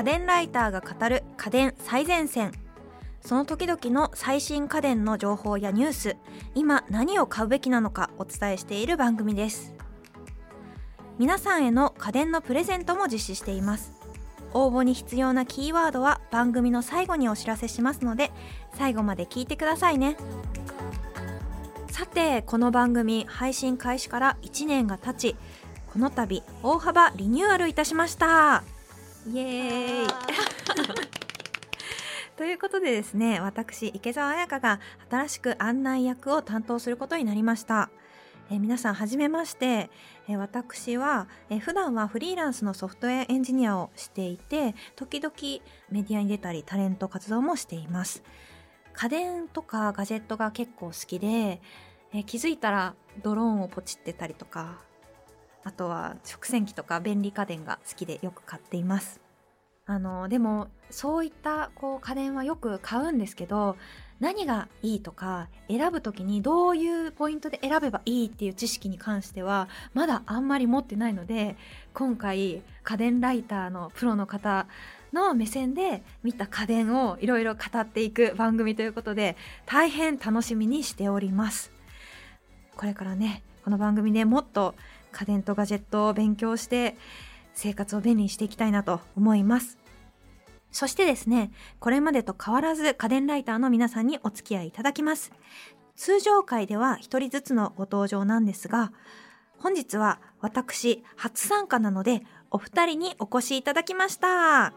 家電ライターが語る家電最前線。その時々の最新家電の情報やニュース。今何を買うべきなのかお伝えしている番組です。皆さんへの家電のプレゼントも実施しています。応募に必要なキーワードは番組の最後にお知らせしますので最後まで聞いてくださいね。さてこの番組配信開始から1年が経ちこの度大幅リニューアルいたしました。イエーイ。ということでですね私池澤彩香が新しく案内役を担当することになりました。え皆さんはじめまして、え私は、え普段はフリーランスのソフトウェアエンジニアをしていて時々メディアに出たりタレント活動もしています。家電とかガジェットが結構好きで、え気づいたらドローンをポチってたりとかあとは食洗機とか便利家電が好きでよく買っています。あのでもそういったこう家電はよく買うんですけど何がいいとか選ぶ時にどういうポイントで選べばいいっていう知識に関してはまだあんまり持ってないので今回家電ライターのプロの方の目線で見た家電をいろいろ語っていく番組ということで大変楽しみにしております。これからねこの番組でもっと家電とガジェットを勉強して生活を便利にしていきたいなと思いますそしてですね、これまでと変わらず家電ライターの皆さんにお付き合いいただきます。通常回では一人ずつのご登場なんですが、本日は私初参加なのでお二人にお越しいただきました。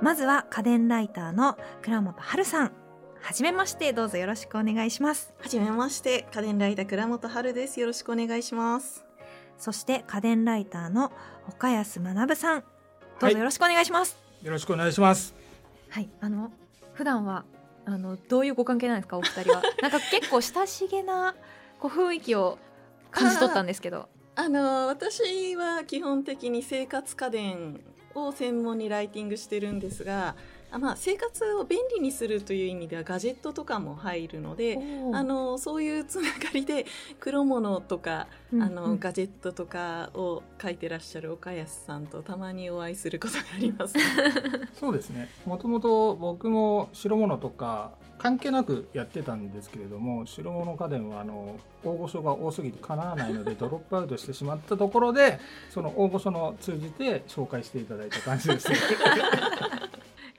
まずは家電ライターの倉本春さん。はじめまして、どうぞよろしくお願いします。はじめまして、家電ライター倉本春です。よろしくお願いします。そして家電ライターの岡安学さん。どうぞよろしくお願いします。はいよろしくお願いします。はい、あの普段はあのどういうご関係なんですかお二人は。なんか結構親しげなこう雰囲気を感じ取ったんですけど。あの私は基本的に生活家電を専門にライティングしてるんですがあまあ、生活を便利にするという意味ではガジェットとかも入るのであのそういうつながりで黒物とか、うん、あのガジェットとかを書いてらっしゃる岡安さんとたまにお会いすることがあります、そうですね。もともと僕も白物とか関係なくやってたんですけれども白物家電はあの大御所が多すぎてかなわないので ドロップアウトしてしまったところでその大御所の通じて紹介していただいた感じです。ね。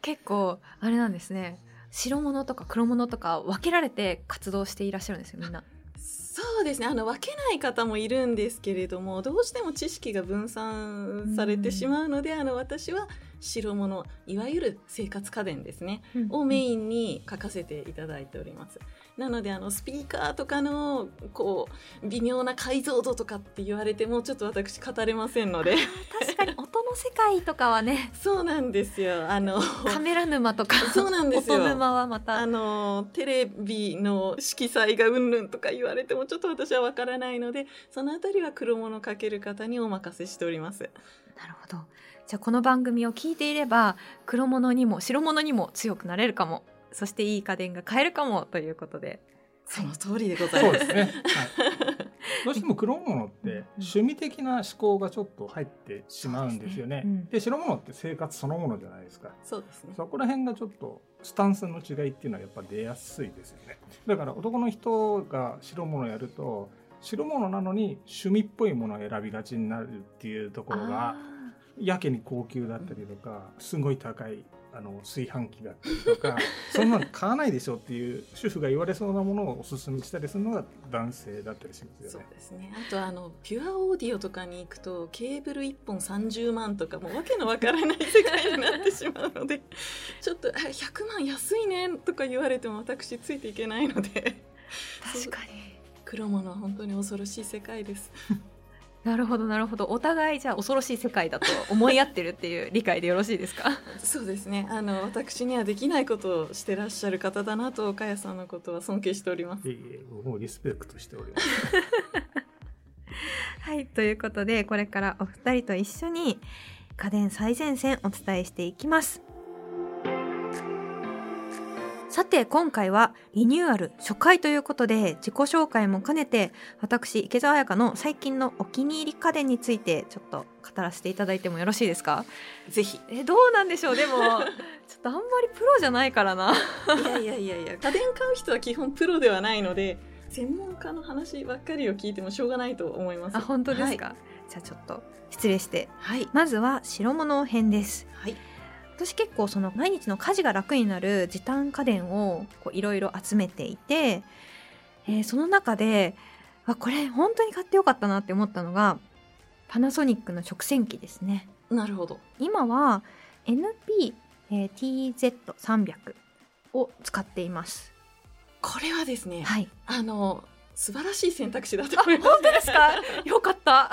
結構あれなんですね白物とか黒物とか分けられて活動していらっしゃるんですよみんな。そうですねあの分けない方もいるんですけれどもどうしても知識が分散されてしまうので、あの私は白物いわゆる生活家電ですね、うん、をメインに書かせていただいております。なのであのスピーカーとかのこう微妙な解像度とかって言われてもちょっと私語れませんので。確かに音の世界とかはね。そうなんですよ。あのカメラ沼とかそうなんですよ。音沼はまた。あのテレビの色彩がうんぬんとか言われてもちょっと私はわからないのでそのあたりは黒物かける方にお任せしております。なるほど。じゃあこの番組を聞いていれば黒物にも白物にも強くなれるかもそしていい家電が買えるかもということでその通りでございます。そうですね。はい、どうしても黒物って趣味的な思考がちょっと入ってしまうんですよね。で、ねうん、白物って生活そのものじゃないですか。そうですね。そこら辺がちょっとスタンスの違いっていうのはやっぱ出やすいですよね。だから男の人が白物やると白物なのに趣味っぽいものを選びがちになるっていうところがやけに高級だったりとかすごい高いあの炊飯器だったりとか そんなの買わないでしょっていう主婦が言われそうなものをおすすめしたりするのが男性だったりしますよね。そうですねあとあのピュアオーディオとかに行くとケーブル1本30万とかもうわけのわからない世界になってしまうので ちょっと100万安いねとか言われても私ついていけないので確かに黒物は本当に恐ろしい世界です。なるほどなるほど。お互いじゃあ恐ろしい世界だと思い合ってるっていう理解でよろしいですか？そうですね。あの私にはできないことをしてらっしゃる方だなと岡谷さんのことは尊敬しております。いえもうリスペクトしております。はいということでこれからお二人と一緒に家電最前線お伝えしていきますさて今回はリニューアル初回ということで自己紹介も兼ねて私池澤彩香の最近のお気に入り家電についてちょっと語らせていただいてもよろしいですか？ぜひ。えどうなんでしょう？でもちょっとあんまりプロじゃないからな。いやいやいやいや家電買う人は基本プロではないので専門家の話ばっかりを聞いてもしょうがないと思います。あ本当ですか、はい、じゃあちょっと失礼して。はい、まずは白物編です。はい、私結構その毎日の家事が楽になる時短家電をいろいろ集めていて、えーその中であこれ本当に買ってよかったなって思ったのがパナソニックの食洗機ですね。なるほど。今は NP、えー TZ300 を使っています。これはですね、はい。あの素晴らしい選択肢だと思います、本当ですか？よかった。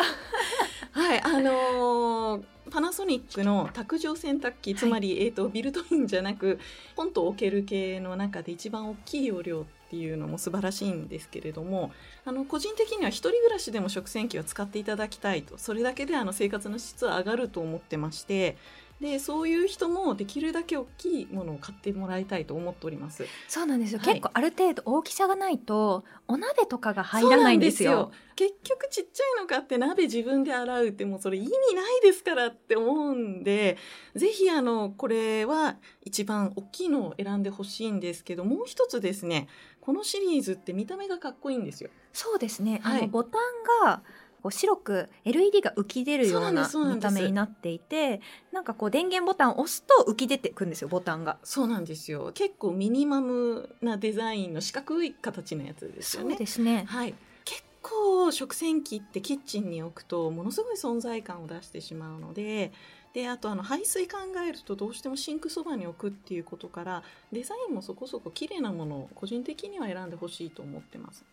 はい、あのーパナソニックの卓上洗濯機、つまり、えっ、と、ビルトインじゃなく、ポンと置ける系の中で一番大きい容量っていうのも素晴らしいんですけれども、あの、個人的には一人暮らしでも食洗機は使っていただきたいと、それだけであの生活の質は上がると思ってまして、で、そういう人もできるだけ大きいものを買ってもらいたいと思っております。そうなんですよ、はい。結構ある程度大きさがないとお鍋とかが入らないんですよ。結局ちっちゃいの買って鍋自分で洗うってもうそれ意味ないですからって思うんでぜひあのこれは一番大きいのを選んでほしいんですけどもう一つですねこのシリーズって見た目がかっこいいんですよ。そうですね、あはい。のボタンがこう白く LED が浮き出るような見た目になっていてなんかこう電源ボタンを押すと浮き出てくるんですよボタンが。そうなんですよ結構ミニマムなデザインの四角い形のやつですよそうね。ですね。はい、結構食洗機ってキッチンに置くとものすごい存在感を出してしまうのでであとあの排水考えるとどうしてもシンクそばに置くっていうことからデザインもそこそこ綺麗なものを個人的には選んでほしいと思ってます。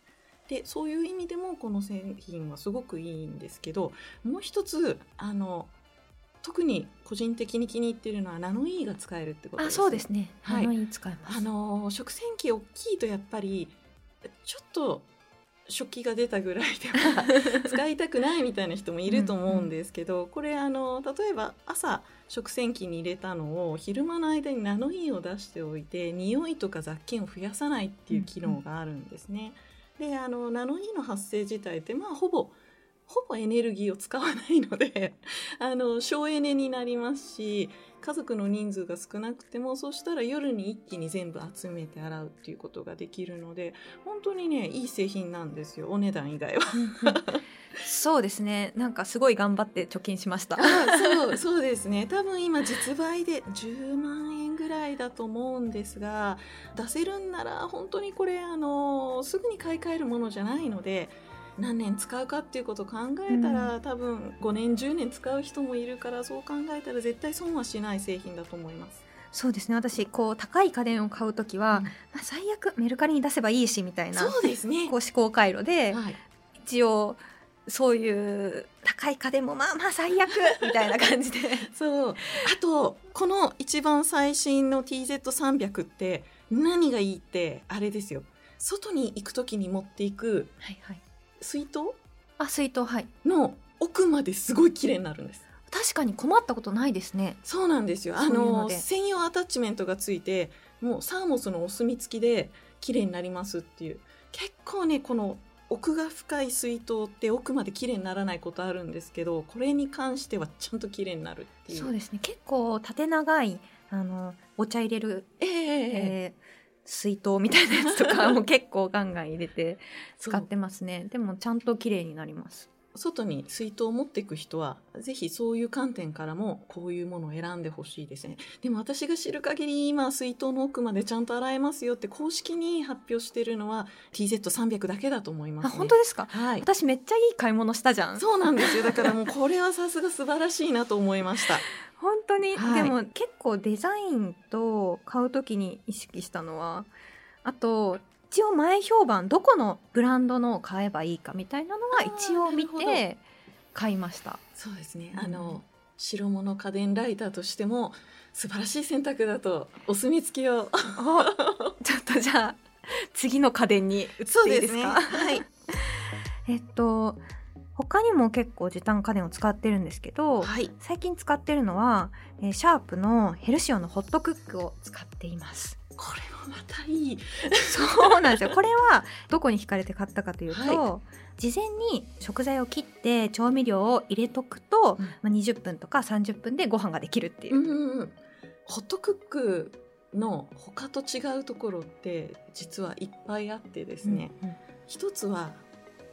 でそういう意味でもこの製品はすごくいいんですけどもう一つあの特に個人的に気に入っているのはナノイーが使えるってことです、あそうですね。はいナノイー使います。あの食洗機大きいとやっぱりちょっと食器が出たぐらいでは使いたくないみたいな人もいると思うんですけどこれあの例えば朝食洗機に入れたのを昼間の間にナノイーを出しておいて匂いとか雑菌を増やさないっていう機能があるんですね。であのナノイーの発生自体ってまあほぼほぼエネルギーを使わないので あの省エネになりますし家族の人数が少なくてもそうしたら夜に一気に全部集めて洗うっていうことができるので本当にねいい製品なんですよお値段以外は。うんうんそうですね。なんかすごい頑張って貯金しました。あそうそうですね多分今実売で10万円ぐらいだと思うんですが出せるんなら本当にこれあのすぐに買い替えるものじゃないので何年使うかっていうことを考えたら、多分5年10年使う人もいるからそう考えたら絶対損はしない製品だと思います。そうですね。私こう高い家電を買うときは、うんまあ最悪メルカリに出せばいいしみたいなそうですねこう思考回路で、はい一応そういう高い家電もまあまあ最悪みたいな感じで。そうあとこの一番最新の TZ300 って何がいいってあれですよ外に行く時に持っていくはいはい。水筒？あ水筒はい。の奥まですごい綺麗になるんです確かに困ったことないですね。そうなんですよあの専用アタッチメントがついてもうサーモスのお墨付きで綺麗になりますっていう結構ねこの奥が深い水筒って奥まで綺麗にならないことあるんですけどこれに関してはちゃんと綺麗になるっていうそうですね。結構縦長いあのお茶入れる、えええええー水筒みたいなやつとかも結構ガンガン入れて使ってますね。でもちゃんと綺麗になります。外に水筒を持っていく人はぜひそういう観点からもこういうものを選んでほしいですね。でも私が知る限り今水筒の奥までちゃんと洗えますよって公式に発表してるのは TZ300 だけだと思います、あね、本当ですか？はい。私めっちゃいい買い物したじゃん。そうなんですよ。だからもうこれはさすが素晴らしいなと思いました。本当に、はい。でも結構デザインと買う時に意識したのはあと一応前評判どこのブランドのを買えばいいかみたいなのは一応見て買いました。そうですね。うん。あの白物家電ライターとしても素晴らしい選択だとお墨付きを。ちょっとじゃあ次の家電に移っていいですか？はい。えっと他にも結構時短家電を使ってるんですけど、はい。最近使ってるのは、えーシャープのヘルシオのホットクックを使っています。これもまたいい。そうなんですよ。これはどこに惹かれて買ったかというと、は事前に食材を切って調味料を入れとくと、うん。まあ、20分とか30分でご飯ができるっていう、うんうんうん。ホットクックの他と違うところって実はいっぱいあってですね、うんうん。一つは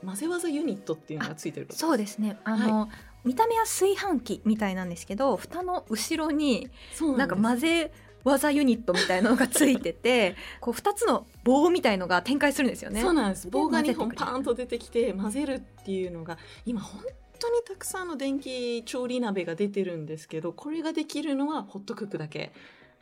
混ぜ技ユニットっていうのがついてるそうですね。あの、見た目は炊飯器みたいなんですけど蓋の後ろになんかま混ぜ技ユニットみたいなのがついてて こう2つの棒みたいのが展開するんですよね。そうなんです。棒が2本パーンと出てきて混ぜるっていうのが今本当にたくさんの電気調理鍋が出てるんですけどこれができるのはホットクックだけ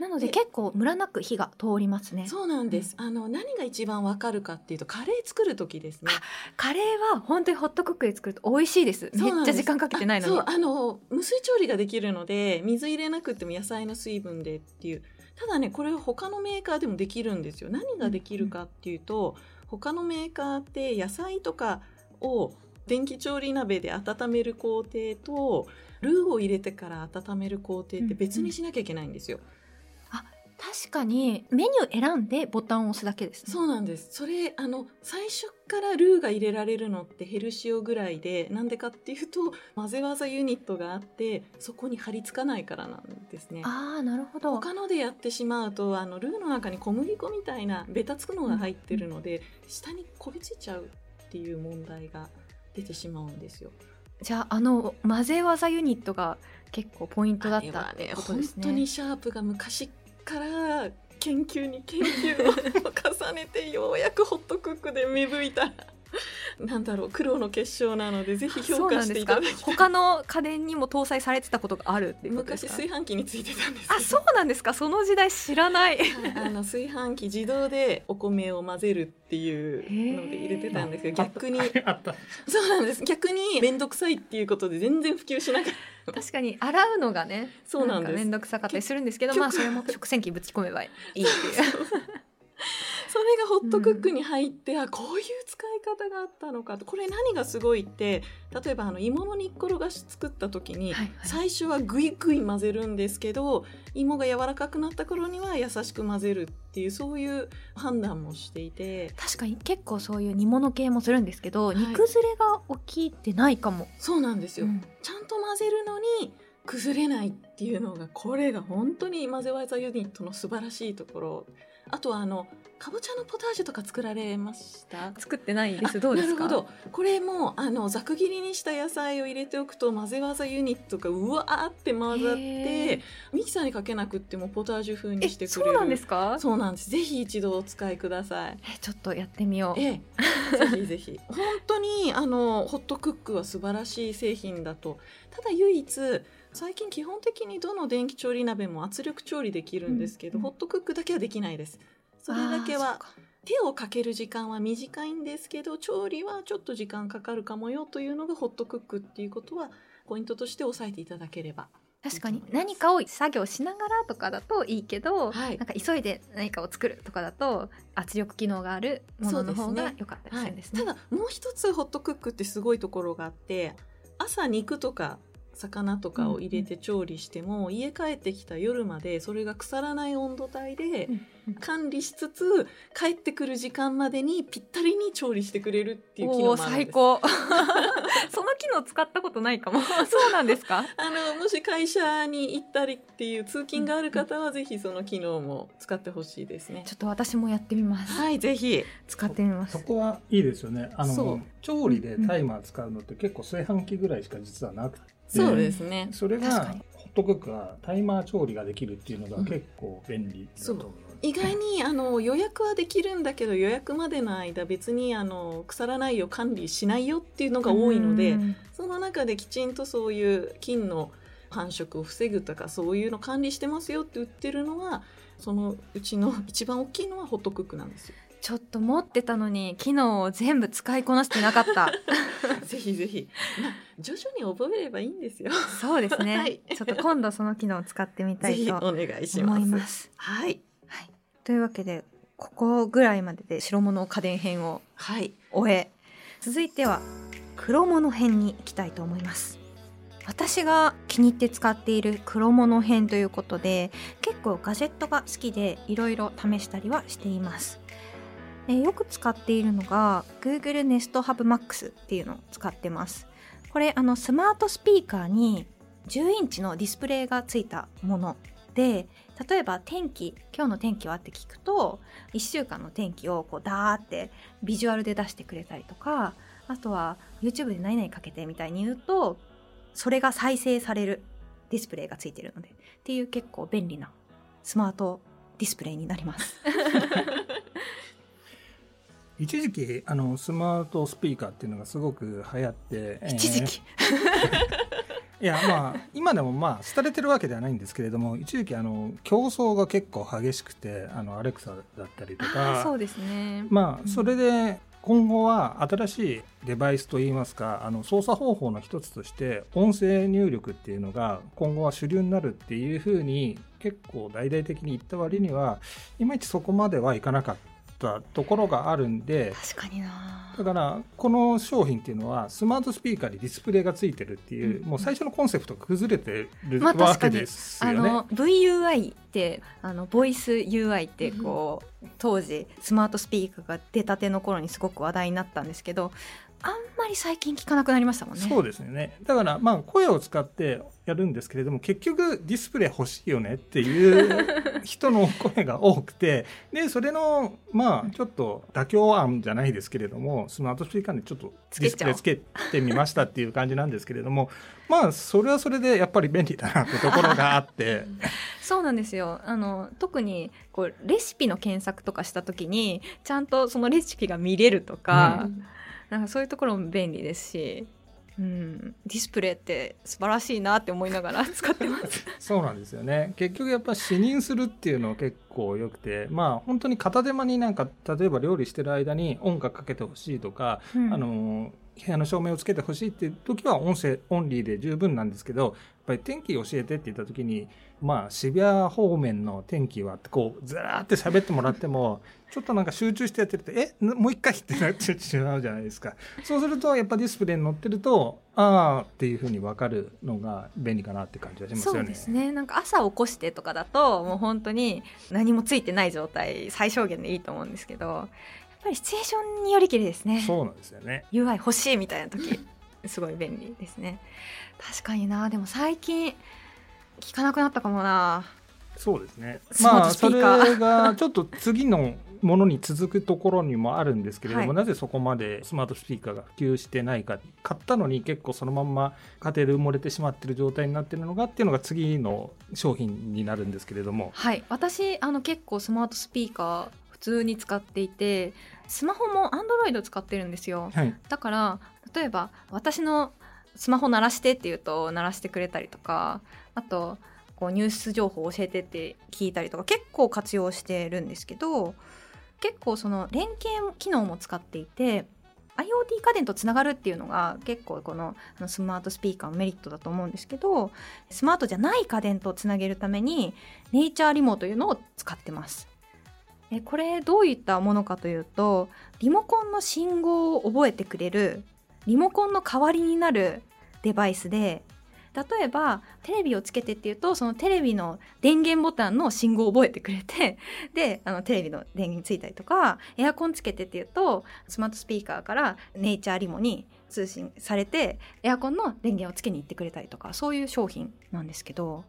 なのでで結構ムラなく火が通りますね。そうなんです、あの何が一番わかるかっていうとカレー作る時ですね。カレーは本当にホットクックで作ると美味しいです。です。っちゃ時間かけてないのにそう。あの無水調理ができるので水入れなくても野菜の水分でっていう。ただねこれは他のメーカーでもできるんですよ。何ができるかっていうと、他のメーカーって野菜とかを電気調理鍋で温める工程とルーを入れてから温める工程って別にしなきゃいけないんですよ、確かにメニュー選んでボタンを押すだけです、ね。そうなんですそれあの最初からルーが入れられるのってヘルシオぐらいでなんでかっていうと混ぜ技ユニットがあってそこに貼り付かないからなんですねああなるほど。他のでやってしまうとあのルーの中に小麦粉みたいなベタつくのが入ってるので、下にこびついちゃうっていう問題が出てしまうんですよ。じゃああの混ぜ技ユニットが結構ポイントだったってことですね。本当にシャープが昔から研究に研究を 重ねてようやくホットクックで芽吹いた なんだろう苦労の結晶なのでぜひ評価していただきたい。他の家電にも搭載されてたことがあるっていうことですか？昔炊飯器についてたんですあそうなんですか？その時代知らない。は いあの炊飯器自動でお米を混ぜるっていうので入れてたんですけど逆にあった。そうなんです。逆に面倒くさいっていうことで全然普及しなかった。確かに洗うのがねそうなんです。か面倒くさかったりするんですけどまあそれも食洗機ぶち込めばいいっていうそれがホットクックに入って、あこういう使い方があったのかと。これ何がすごいって例えばあの芋の煮っころがし作った時に、はいはい。最初はグイグイ混ぜるんですけど芋が柔らかくなった頃には優しく混ぜるっていうそういう判断もしていて。確かに結構そういう煮物系もするんですけど、い。煮崩れが起きてないかも、そうなんですよ、うん。ちゃんと混ぜるのに崩れないっていうのがこれが本当に混ぜ技ユニットの素晴らしいところ。あとはあのかぼちゃのポタージュとか作られました？作ってないです。どうですか？なるほど。これもあのざく切りにした野菜を入れておくと混ぜ技ユニットがうわーって混ざってミキサーにかけなくってもポタージュ風にえしてくれる。そうなんですか？そうなんです。ぜひ一度お使いください。えちょっとやってみよう。ええ、ぜひぜひ。本当にあのホットクックは素晴らしい製品だと。ただ唯一最近基本的にどの電気調理鍋も圧力調理できるんですけど、うん。ホットクックだけはできないですそれだけは手をかける時間は短いんですけど調理はちょっと時間かかるかもよというのがホットクックっていうことはポイントとして押さえていただければ。確かに。何かを作業しながらとかだといいけど、はい。なんか急いで何かを作るとかだと圧力機能があるものの方が良かったりすはいるんですね。ただもう一つホットクックってすごいところがあって朝肉とか魚とかを入れて調理しても、家帰ってきた夜までそれが腐らない温度帯でうんうん管理しつつ帰ってくる時間までにぴったりに調理してくれるっていう機能もあるんです。最高。その機能使ったことないかも。そうなんですか？あのもし会社に行ったりっていう通勤がある方はぜひその機能も使ってほしいですね。ちょっと私もやってみます、はいぜひ。使ってみます。そこはいいですよね。あの調理でタイマー使うのって結構炊飯器ぐらいしか実はなくてそうですね。それがホットクックがタイマー調理ができるっていうのが結構便利だと思う、意外にあの予約はできるんだけど予約までの間別にあの腐らないよ管理しないよっていうのが多いのでうん。その中できちんとそういう菌の繁殖を防ぐとかそういうの管理してますよって売ってるのはそのうちの一番大きいのはホットクックなんですよ。ちょっと持ってたのに機能を全部使いこなしてなかった。ぜひぜひ、まあ、徐々に覚えればいいんですよ。そうですね、はい。ちょっと今度その機能を使ってみたいとぜひお願いします。思います。はい、はい、というわけでここぐらいまでで白物家電編をはい、終え続いては黒物編に行きたいと思います。私が気に入って使っている黒物編ということで結構ガジェットが好きでいろいろ試したりはしています。えよく使っているのが Google Nest Hub Max っていうのを使ってます。これあのスマートスピーカーに10インチのディスプレイがついたもので例えば天気今日の天気は？って聞くと1週間の天気をこうダーってビジュアルで出してくれたりとかあとは YouTube で何々かけてみたいに言うとそれが再生されるディスプレイがついてるのでっていう結構便利なスマートディスプレイになります。一時期あのスマートスピーカーっていうのがすごく流行って一時期、えー、いやまあ今でもまあ廃れてるわけではないんですけれども一時期あの競争が結構激しくてあのアレクサだったりとかそうですね。まあそれで今後は新しいデバイスといいますかあの操作方法の一つとして音声入力っていうのが今後は主流になるっていうふうに結構大々的に言った割にはいまいちそこまではいかなかった。ったところがあるんで確かになだからこの商品っていうのはスマートスピーカーにディスプレイがついてるっていう、うん、もう最初のコンセプトが崩れてる、まあ、わけですよね。あの VUI ってあのボイス UI ってこう、うん、当時スマートスピーカーが出たての頃にすごく話題になったんですけどあんまり最近聞かなくなりましたもんね。そうですよね。だからまあ声を使ってやるんですけれども結局ディスプレイ欲しいよねっていう 人の声が多くてでそれのまあちょっと妥協案じゃないですけれどもスマートスピーカーにちょっとディスプレイつけてみましたっていう感じなんですけれども まあそれはそれでやっぱり便利だなってところがあって。そうなんですよ。あの特にこうレシピの検索とかした時にちゃんとそのレシピが見れるとか。うん。なんかそういうところも便利ですし、うん、ディスプレイって素晴らしいなって思いながら 使ってます。そうなんですよね。結局やっぱ視認するっていうのは結構よくてまあ本当に片手間になんか例えば料理してる間に音楽かけてほしいとか、うん、あの部屋の照明をつけてほしいっていう時は音声オンリーで十分なんですけどぱり天気教えてって言った時にまあ渋谷方面の天気はってこうずらーって喋ってもらってもちょっとなんか集中してやってるとえもう一回ってなってしまうじゃないですか。そうするとやっぱディスプレイに載ってるとああっていうふうに分かるのが便利かなって感じはしますよね。そうですね。なんか朝起こしてとかだともう本当に何もついてない状態最小限でいいと思うんですけどぱりシチュエーションによりきりですね。そうなんですよね。UI 欲しいみたいな時すごい便利ですね。確かにな。でも最近聞かなくなったかもな。そうですね。まあそれがちょっと次のものに続くところにもあるんですけれども、はい、なぜそこまでスマートスピーカーが普及してないか買ったのに結構そのまんま家庭で埋もれてしまってる状態になってるのがっていうのが次の商品になるんですけれども。はい。私あの結構スマートスピーカー通に使っていてスマホも Android 使ってるんですよ、はい、だから例えば私のスマホ鳴らしてって言うと鳴らしてくれたりとかあとこうニュース情報教えてって聞いたりとか結構活用してるんですけど結構その連携機能も使っていて IoT 家電とつながるっていうのが結構このスマートスピーカーのメリットだと思うんですけどスマートじゃない家電とつなげるためにネイチャーリモというのを使ってます。これどういったものかというとリモコンの信号を覚えてくれるリモコンの代わりになるデバイスで例えばテレビをつけてっていうとそのテレビの電源ボタンの信号を覚えてくれて であのテレビの電源ついたりとかエアコンつけてっていうとスマートスピーカーからネイチャーリモに通信されてエアコンの電源をつけに行ってくれたりとかそういう商品なんですけど。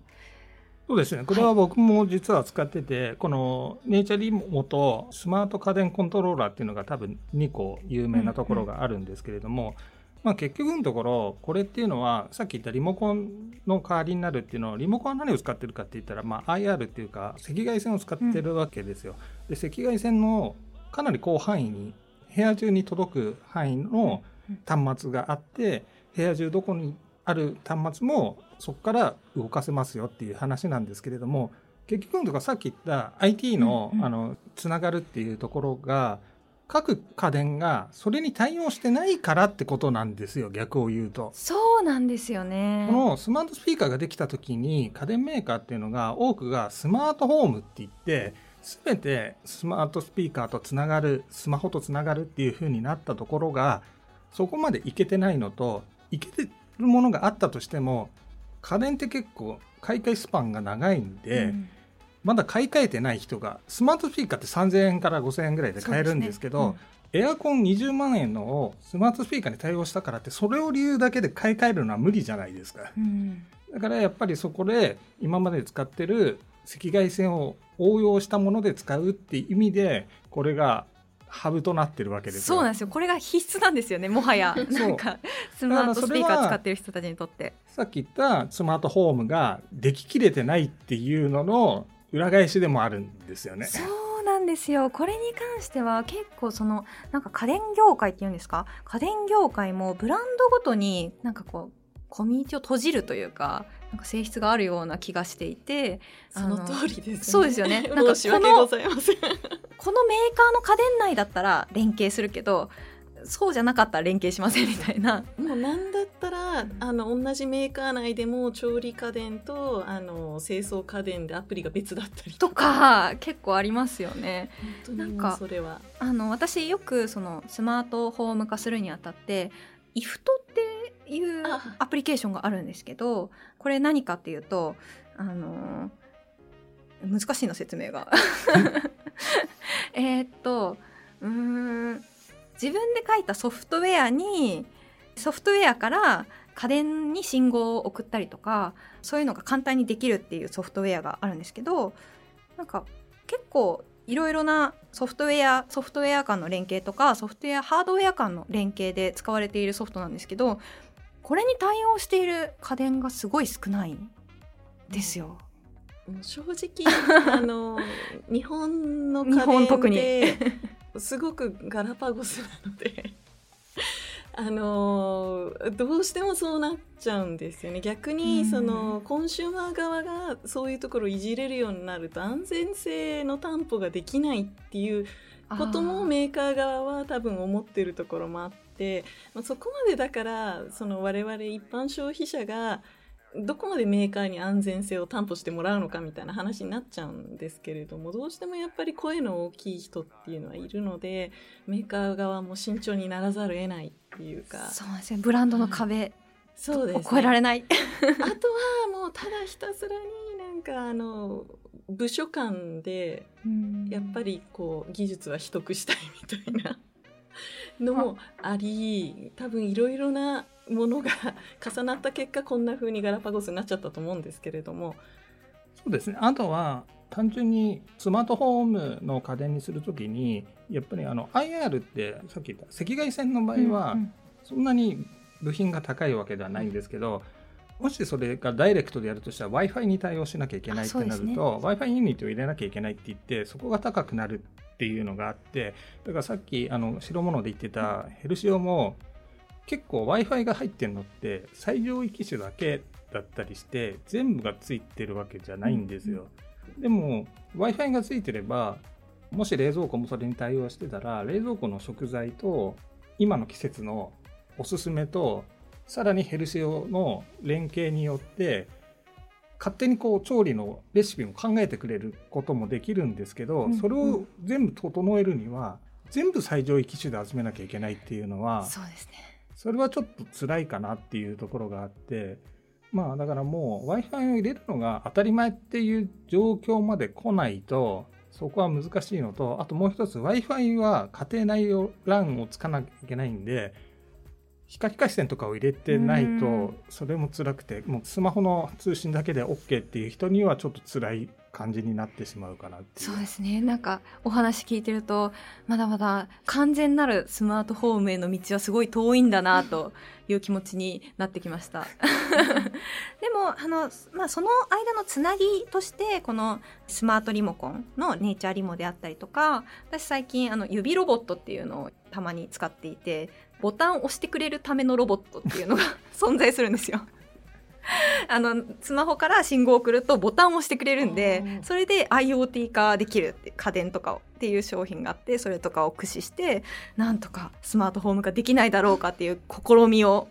そうですね。これは僕も実は使ってて、はい、このネイチャーリモとスマート家電コントローラーっていうのが多分2個有名なところがあるんですけれども、うんうん、まあ結局のところ、これっていうのは、さっき言ったリモコンの代わりになるっていうのは、リモコンは何を使ってるかって言ったら、まあ IR っていうか、赤外線を使ってるわけですよ。うん、で、赤外線のかなり広範囲に、部屋中に届く範囲の端末があって、部屋中どこにある端末もそこから動かせますよっていう話なんですけれども結局のところさっき言った IT の,、あのつながるっていうところが各家電がそれに対応してないからってことなんですよ逆を言うと。そうなんですよね。このスマートスピーカーができた時に家電メーカーっていうのが多くがスマートホームって言って全てスマートスピーカーとつながるスマホとつながるっていう風になったところがそこまでいけてないのといけてるものがあったとしても家電って結構買い替えスパンが長いんで、うん。まだ買い替えてない人がスマートスピーカーって3000円から5000円ぐらいで買えるんですけどそうでエアコン20万円のをスマートスピーカーに対応したからってそれを理由だけで買い替えるのは無理じゃないですか。うん。だからやっぱりそこで今まで使ってる赤外線を応用したもので使うっていう意味でこれがハブとなってるわけですよ。そうなんですよ。これが必須なんですよねもはや。そう。なんかスマートスピーカー使ってる人たちにとって。さっき言ったスマートホームができきれてないっていうのの裏返しでもあるんですよね。そうなんですよ。これに関しては結構そのなんか家電業界っていうんですか？家電業界もブランドごとになんかこうコミュニティを閉じるというかなんか性質があるような気がしていてその通りですね。そうですよね。なんか申し訳ございません。このメーカーの家電内だったら連携するけどそうじゃなかったら連携しませんみたいな。もうなんだったらあの同じメーカー内でも調理家電とあの清掃家電でアプリが別だったりとか。結構ありますよね。なんかうそれは。あの私よくそのスマートホーム化するにあたってイフトっていうあ。アプリケーションがあるんですけどこれ何かっていうとあの難しいの説明が えーっとうーん自分で書いたソフトウェアにソフトウェアから家電に信号を送ったりとかそういうのが簡単にできるっていうソフトウェアがあるんですけどなんか結構いろいろなソフトウェアソフトウェア間の連携とかソフトウェアハードウェア間の連携で使われているソフトなんですけどこれに対応している家電がすごい少ないんですよ。もう正直あの 日本の日家本特に。すごくガラパゴスなので あのどうしてもそうなっちゃうんですよね。逆うん。にそのコンシューマー側がそういうところをいじれるようになると安全性の担保ができないっていうこともメーカー側は多分思ってるところもあって、まあ、そこまでだからその我々一般消費者がどこまでメーカーに安全性を担保してもらうのかみたいな話になっちゃうんですけれどもどうしてもやっぱり声の大きい人っていうのはいるのでメーカー側も慎重にならざるを得ないっていうか。そうですね。ブランドの壁。そうです、を超えられない。あとはもうただひたすらになんかあの部署間でやっぱりこう技術は取得したいみたいなのもあり多分いろいろなものが重なった結果こんな風にガラパゴスになっちゃったと思うんですけれども。そうですね。あとは、単純にスマートホームの家電にするときに、やっぱりあの IR ってさっき言った赤外線の場合は、そんなに部品が高いわけではないんですけど、もしそれがダイレクトでやるとしたら Wi-Fi に対応しなきゃいけないってなあそうですると、Wi-Fi ユニットを入れなきゃいけないって言って、そこが高くなるっていうのがあって、だからさっきあの白物で言ってたヘルシオも結構 Wi-Fi が入ってるのって最上位機種だけだったりして、全部がついてるわけじゃないんですよ。でも Wi-Fi がついてれば、もし冷蔵庫もそれに対応してたら、冷蔵庫の食材と今の季節のおすすめとさらにヘルシオの連携によって勝手にこう調理のレシピも考えてくれることもできるんですけど、うんそれを全部整えるには全部最上位機種で集めなきゃいけないっていうのはそうですね。それはちょっと辛いかなっていうところがあってまあだからもう w i f i を入れるのが当たり前っていう状況まで来ないとそこは難しいのとあともう一つ w i f i は家庭内用 LAN をつかなきゃいけないんで光回線とかを入れてないうん。とそれも辛くてもうスマホの通信だけで OK っていう人にはちょっと辛い感じになってしまうかなっていうそうですね。なんかお話聞いてると、まだまだ完全なるスマートフォームへの道はすごい遠いんだなと いう気持ちになってきました。でも、あの、まあ、その間のつなぎとして、このスマートリモコンのネイチャーリモであったりとか、私最近あの指ロボットっていうのをたまに使っていて、ボタンを押してくれるためのロボットっていうのが 存在するんですよ。あのスマホから信号を送るとボタンを押してくれるんでそれで IoT 化できるって家電とかをっていう商品があってそれとかを駆使してなんとかスマートフォーム化できないだろうかっていう試みを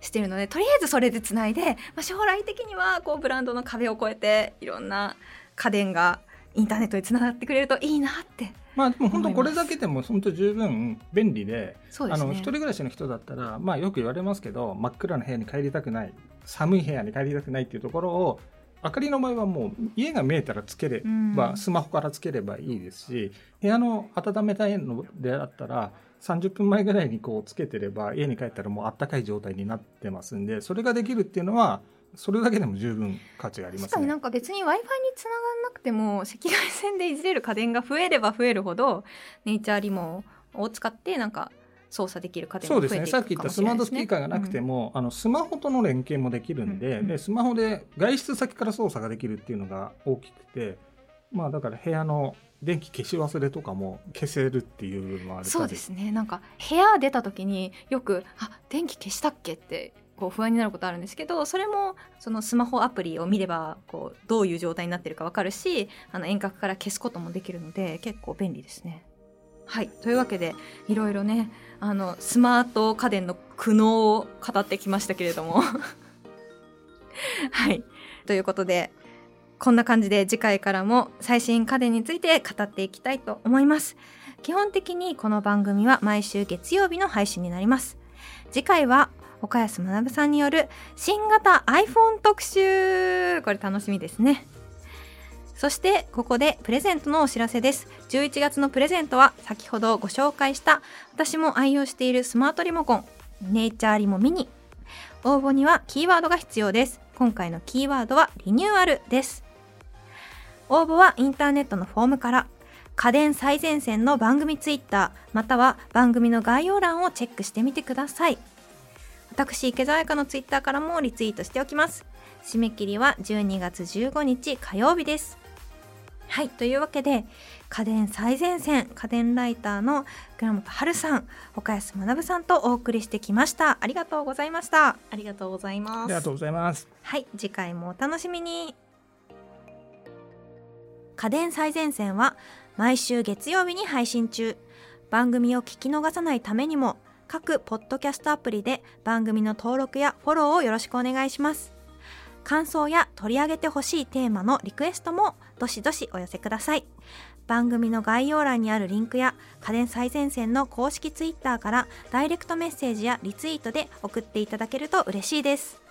してるのでとりあえずそれでつないで、まあ、将来的にはこうブランドの壁を越えていろんな家電がインターネットでつながってくれるといいなってまあでも本当これだけでも本当十分便利でね。あの一人暮らしの人だったら、まあ、よく言われますけど真っ暗な部屋に帰りたくない寒い部屋に帰りたくないっていうところを明かりの場合はもう家が見えたらつければ、うんスマホからつければいいですし部屋の温めたいのであったら30分前ぐらいにこうつけてれば家に帰ったらもうあったかい状態になってますんでそれができるっていうのはそれだけでも十分価値がありますね確かになん。か別に w i f i につながらなくても赤外線でいじれる家電が増えれば増えるほどネイチャーリモを使ってなんか操作できる家電そうですが増えていくね。さっき言ったスマートスピーカーがなくても、あのスマホとの連携もできるんで,、うんうんでスマホで外出先から操作ができるっていうのが大きくてまあだから部屋の電気消し忘れとかも消せるっていう部分もあるそうですね。なんか部屋出た時によく「あ電気消したっけ?」ってこう不安になることあるんですけどそれもそのスマホアプリを見ればこうどういう状態になってるかわかるしあの遠隔から消すこともできるので結構便利ですね。はい。というわけでいろいろねあのスマート家電の苦悩を語ってきましたけれども。はい。ということでこんな感じで次回からも最新家電について語っていきたいと思います。基本的にこの番組は毎週月曜日の配信になります。次回は岡安学さんによる新型 iPhone 特集。これ楽しみですね。そしてここでプレゼントのお知らせです。11月のプレゼントは先ほどご紹介した私も愛用しているスマートリモコンネイチャーリモミニ。応募にはキーワードが必要です。今回のキーワードはリニューアルです。応募はインターネットのフォームから家電最前線の番組ツイッターまたは番組の概要欄をチェックしてみてください。私池澤彩香のツイッターからもリツイートしておきます。締め切りは12月15日火曜日です。はいというわけで家電最前線家電ライターの倉本春さん岡安学さんとお送りしてきましたありがとうございましたありがとうございますありがとうございます。はい、次回もお楽しみに。家電最前線は毎週月曜日に配信中。番組を聞き逃さないためにも各ポッドキャストアプリで番組の登録やフォローをよろしくお願いします。感想や取り上げてほしいテーマのリクエストもどしどしお寄せください。番組の概要欄にあるリンクや家電最前線の公式ツイッターからダイレクトメッセージやリツイートで送っていただけると嬉しいです。